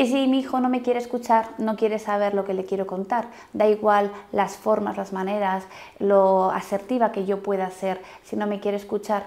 Y si mi hijo no me quiere escuchar, no quiere saber lo que le quiero contar, da igual las formas, las maneras, lo asertiva que yo pueda ser, si no me quiere escuchar,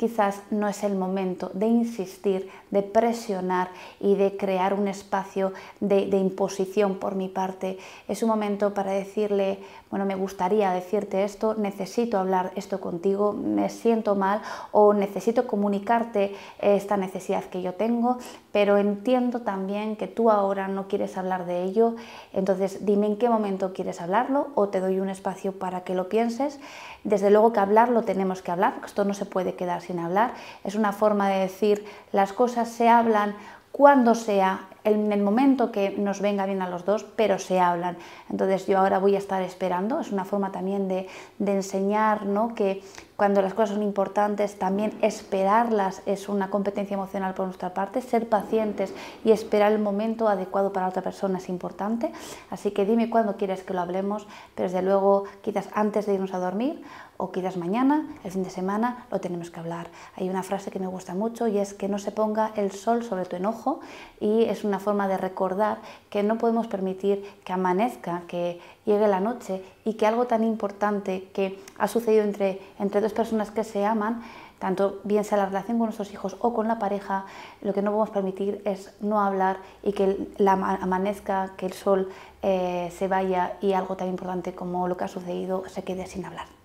quizás no es el momento de insistir, de presionar y de crear un espacio de, imposición por mi parte. Es un momento para decirle, bueno, me gustaría decirte esto, necesito hablar esto contigo, me siento mal o necesito comunicarte esta necesidad que yo tengo, pero entiendo también que tú ahora no quieres hablar de ello, entonces dime en qué momento quieres hablarlo o te doy un espacio para que lo pienses. Desde luego que hablarlo tenemos que hablar, porque esto no se puede quedar sin hablar, es una forma de decir las cosas se hablan cuando sea, en el momento que nos venga bien a los dos, pero se hablan. Entonces yo ahora voy a estar esperando, es una forma también de, de enseñar ¿no? que cuando las cosas son importantes, también esperarlas es una competencia emocional por nuestra parte, ser pacientes y esperar el momento adecuado para otra persona es importante. Así que dime cuándo quieres que lo hablemos, pero desde luego quizás antes de irnos a dormir o quizás mañana, el fin de semana, lo tenemos que hablar. Hay una frase que me gusta mucho y es que no se ponga el sol sobre tu enojo y es una forma de recordar que no podemos permitir que amanezca, que llegue la noche y que algo tan importante que ha sucedido entre, entre dos personas que se aman, tanto bien sea la relación con nuestros hijos o con la pareja, lo que no podemos permitir es no hablar y que la amanezca, que el sol eh, se vaya y algo tan importante como lo que ha sucedido se quede sin hablar.